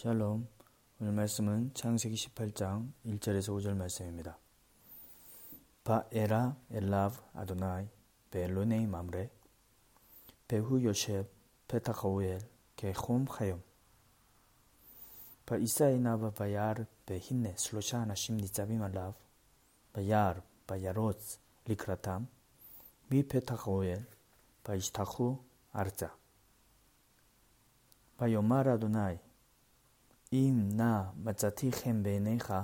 샬롬. 오늘 말씀은 창세기 18장 1절에서 5절 말씀입니다. וירא אליו אדוני באלוני ממרא והוא יושב פתח האוהל כחום היום וישא עיניו וירא והנה שלושה אנשים ניצבים עליו וירא וירץ לקראתם מפתח האוהל וישתחו 아르자 바요마라 아도나이 אם נא מצאתי חן בעיניך,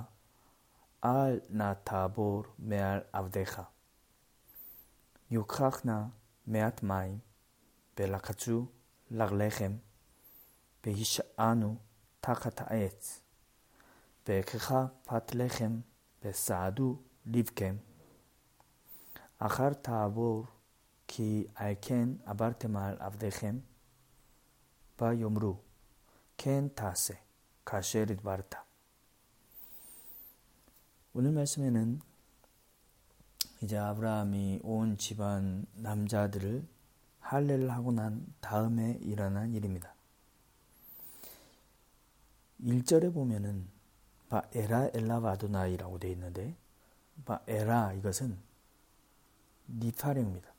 אל נא תעבור מעל עבדיך. יוקח נא מעט מים, ולחצו לרלחם, והישענו תחת העץ. ואקחה פת לחם, וסעדו לבכם. אחר תעבור, כי על כן עברתם על עבדיכם, ויאמרו, כן תעשה. 가쉐릿 바르타. 오늘 말씀에는 이제 아브라함이 온 집안 남자들을 할례를 하고 난 다음에 일어난 일입니다. 1절에 보면은 바 에라 엘라 바도나이라고 되어 있는데 바 에라 이것은 니파령입니다.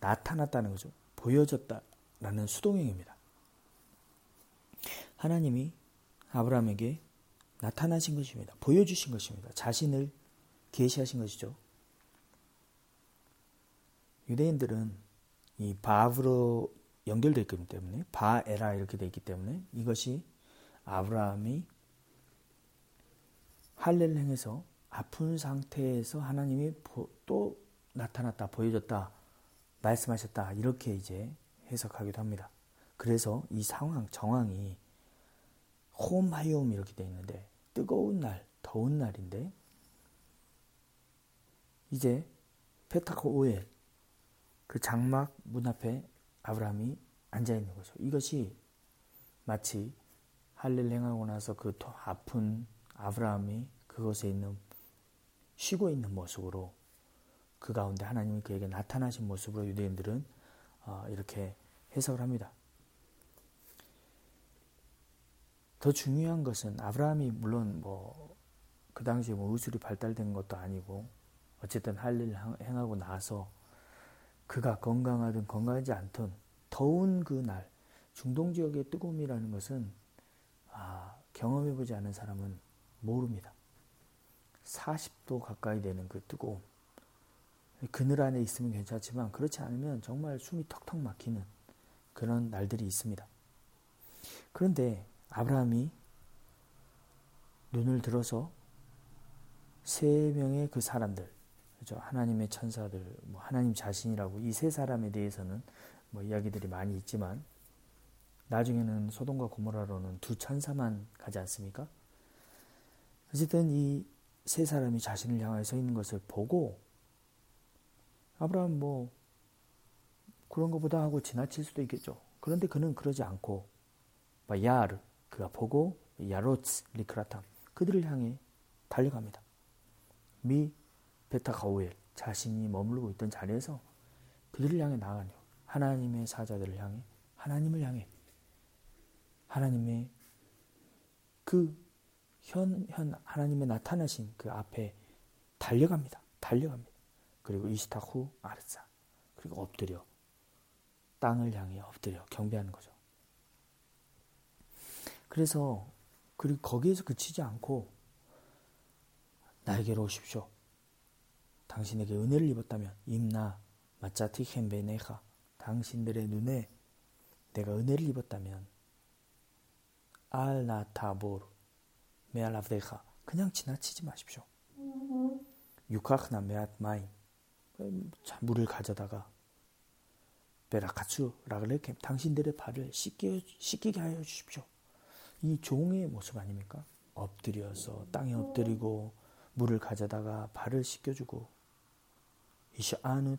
나타났다는 거죠. 보여졌다라는 수동형입니다. 하나님이 아브라함에게 나타나신 것입니다. 보여주신 것입니다. 자신을 계시하신 것이죠. 유대인들은 이 바브로 연결되어 있기 때문에 바에라 이렇게 되어 있기 때문에 이것이 아브라함이 할례를 행해서 아픈 상태에서 하나님이 또 나타났다 보여줬다 말씀하셨다 이렇게 이제 해석하기도 합니다. 그래서 이 상황 정황이 홈하이옴 이렇게 되어 있는데 뜨거운 날, 더운 날인데 이제 페타코 오엘 그 장막 문 앞에 아브라함이 앉아 있는 거죠. 이것이 마치 할례를 행하고 나서 그 아픈 아브라함이 그곳에 있는 쉬고 있는 모습으로 그 가운데 하나님이 그에게 나타나신 모습으로 유대인들은 어, 이렇게 해석을 합니다. 더 중요한 것은 아브라함이 물론 뭐 그 당시에 뭐 의술이 발달된 것도 아니고 어쨌든 할 일을 행하고 나서 그가 건강하든 건강하지 않든 더운 그 날 중동 지역의 뜨거움이라는 것은 아, 경험해보지 않은 사람은 모릅니다. 40도 가까이 되는 그 뜨거움. 그늘 안에 있으면 괜찮지만 그렇지 않으면 정말 숨이 턱턱 막히는 그런 날들이 있습니다. 그런데 아브라함이 눈을 들어서 세 명의 그 사람들, 그죠? 하나님의 천사들, 뭐 하나님 자신이라고 이 세 사람에 대해서는 뭐 이야기들이 많이 있지만 나중에는 소돔과 고모라로는 두 천사만 가지 않습니까? 어쨌든 이 세 사람이 자신을 향하여 서 있는 것을 보고 아브라함 뭐 그런 것보다 하고 지나칠 수도 있겠죠. 그런데 그는 그러지 않고 야르 그가 보고 야로츠 리크라탐 그들을 향해 달려갑니다. 미 베타가오엘 자신이 머물고 있던 자리에서 그들을 향해 나가요. 하나님의 사자들을 향해 하나님을 향해 하나님의 그 현, 현 하나님의 나타나신 그 앞에 달려갑니다. 달려갑니다. 그리고 이시타후 아르사 그리고 엎드려 땅을 향해 엎드려 경배하는 거죠. 그래서 그리고 거기에서 그치지 않고 나에게로 오십시오. 당신에게 은혜를 입었다면 אם נא מצאתי חן בעיניך 당신들의 눈에 내가 은혜를 입었다면 אל נא תעבור מעל עבדך 그냥 지나치지 마십시오. יוקח נא מעט מים 물을 가져다가 베라카츠 라글레캠 당신들의 발을 씻게, 씻기게 하여 주십시오. 이 종의 모습 아닙니까? 엎드려서 땅에 엎드리고 물을 가져다가 발을 씻겨주고 이시 아누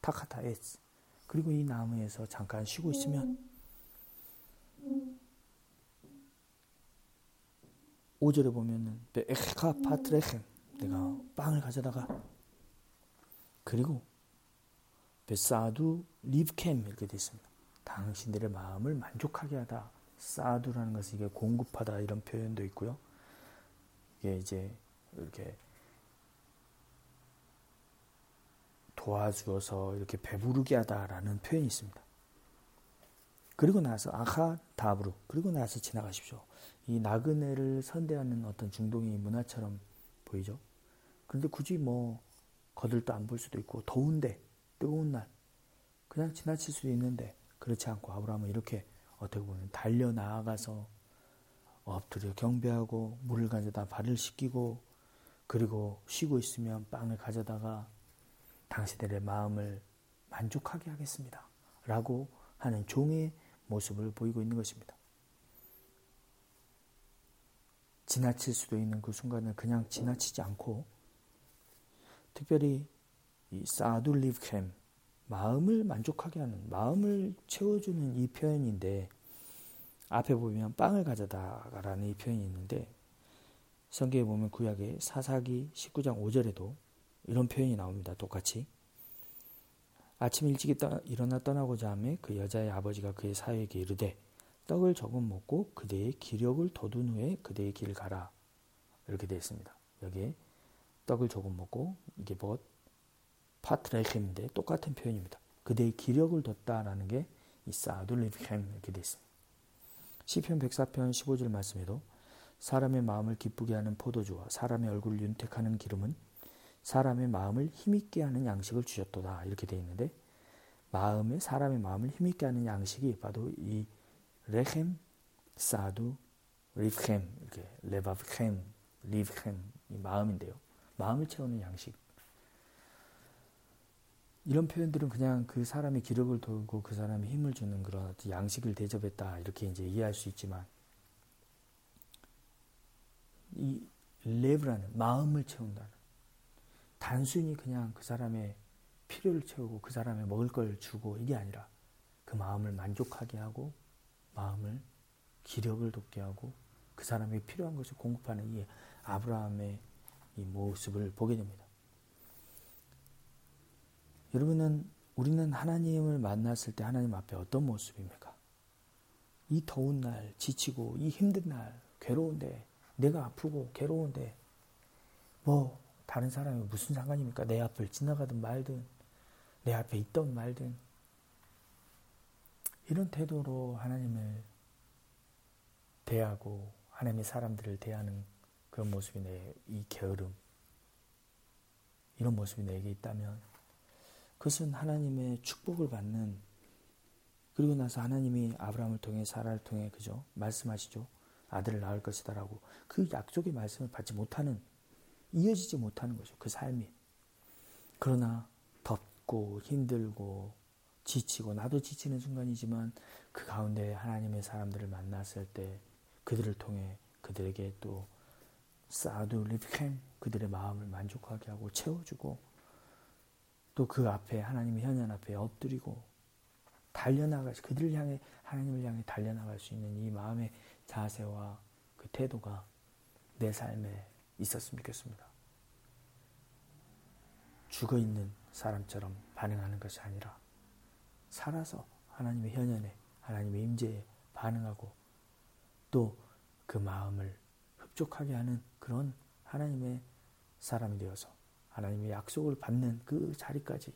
타카타 에스 그리고 이 나무에서 잠깐 쉬고 있으면 5절에 보면은 에카 파트레헴 내가 빵을 가져다가 그리고 베사두 리브캠 이렇게 되어 있습니다. 당신들의 마음을 만족하게 하다 사두라는 것은 이게 공급하다 이런 표현도 있고요. 이게 이제 이렇게 도와주어서 이렇게 배부르게 하다라는 표현이 있습니다. 그리고 나서 아하 다브루 그리고 나서 지나가십시오. 이 나그네를 선대하는 어떤 중동의 문화처럼 보이죠. 그런데 굳이 뭐 거들도 안볼 수도 있고 더운데 뜨거운 날 그냥 지나칠 수도 있는데 그렇지 않고 아브라함은 이렇게 어떻게 보면 달려 나아가서 엎드려 경배하고 물을 가져다 발을 씻기고 그리고 쉬고 있으면 빵을 가져다가 당신들의 마음을 만족하게 하겠습니다. 라고 하는 종의 모습을 보이고 있는 것입니다. 지나칠 수도 있는 그 순간을 그냥 지나치지 않고 특별히 이 사둘리브캠 마음을 만족하게 하는 마음을 채워주는 이 표현인데 앞에 보면 빵을 가져다라는 이 표현이 있는데 성경에 보면 구약의 사사기 19장 5절에도 이런 표현이 나옵니다. 똑같이 아침 일찍 일어나 떠나고자 하며 그 여자의 아버지가 그의 사위에게 이르되 떡을 조금 먹고 그대의 기력을 돋운 후에 그대의 길을 가라. 이렇게 되어 있습니다. 여기에 떡을 조금 먹고 이게 뭐 파트레켐인데 똑같은 표현입니다. 그대의 기력을 뒀다라는 게 이 사둘리켐 이렇게 되어 있습니다. 시편 104편 15절 말씀에도 사람의 마음을 기쁘게 하는 포도주와 사람의 얼굴을 윤택하는 기름은 사람의 마음을 힘있게 하는 양식을 주셨도다 이렇게 되어 있는데 마음에 사람의 마음을 힘있게 하는 양식이 바로 이 레헴, 사두, 리프햄 이렇게 레바브햄, 리브햄 이 마음인데요. 마음을 채우는 양식. 이런 표현들은 그냥 그 사람의 기력을 돌고 그 사람의 힘을 주는 그런 양식을 대접했다 이렇게 이제 이해할 수 있지만 이 레브라는 마음을 채운다는 단순히 그냥 그 사람의 필요를 채우고 그 사람의 먹을 걸 주고 이게 아니라 그 마음을 만족하게 하고 마음을 기력을 돋게 하고 그 사람에게 필요한 것을 공급하는 이 아브라함의 이 모습을 보게 됩니다. 여러분은 우리는 하나님을 만났을 때 하나님 앞에 어떤 모습입니까? 이 더운 날, 지치고, 이 힘든 날, 괴로운데, 내가 아프고, 괴로운데, 뭐, 다른 사람이 무슨 상관입니까? 내 앞을 지나가든 말든, 내 앞에 있던 말든, 이런 태도로 하나님을 대하고 하나님의 사람들을 대하는 그런 모습이 내 이 게으름 이런 모습이 내게 있다면 그것은 하나님의 축복을 받는 그리고 나서 하나님이 아브라함을 통해 사라를 통해 그죠? 말씀하시죠. 아들을 낳을 것이다라고. 그 약속의 말씀을 받지 못하는 이어지지 못하는 거죠. 그 삶이. 그러나 덥고 힘들고 지치고 나도 지치는 순간이지만 그 가운데 하나님의 사람들을 만났을 때 그들을 통해 그들에게 또 사두 리프캠 그들의 마음을 만족하게 하고 채워주고 또 그 앞에 하나님의 현현 앞에 엎드리고 달려나갈 그들을 향해 하나님을 향해 달려나갈 수 있는 이 마음의 자세와 그 태도가 내 삶에 있었으면 좋겠습니다. 죽어 있는 사람처럼 반응하는 것이 아니라 살아서 하나님의 현현에 하나님의 임재에 반응하고 또 그 마음을 흡족하게 하는 그런 하나님의 사람이 되어서 하나님의 약속을 받는 그 자리까지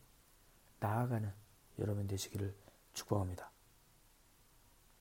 나아가는 여러분 되시기를 축복합니다.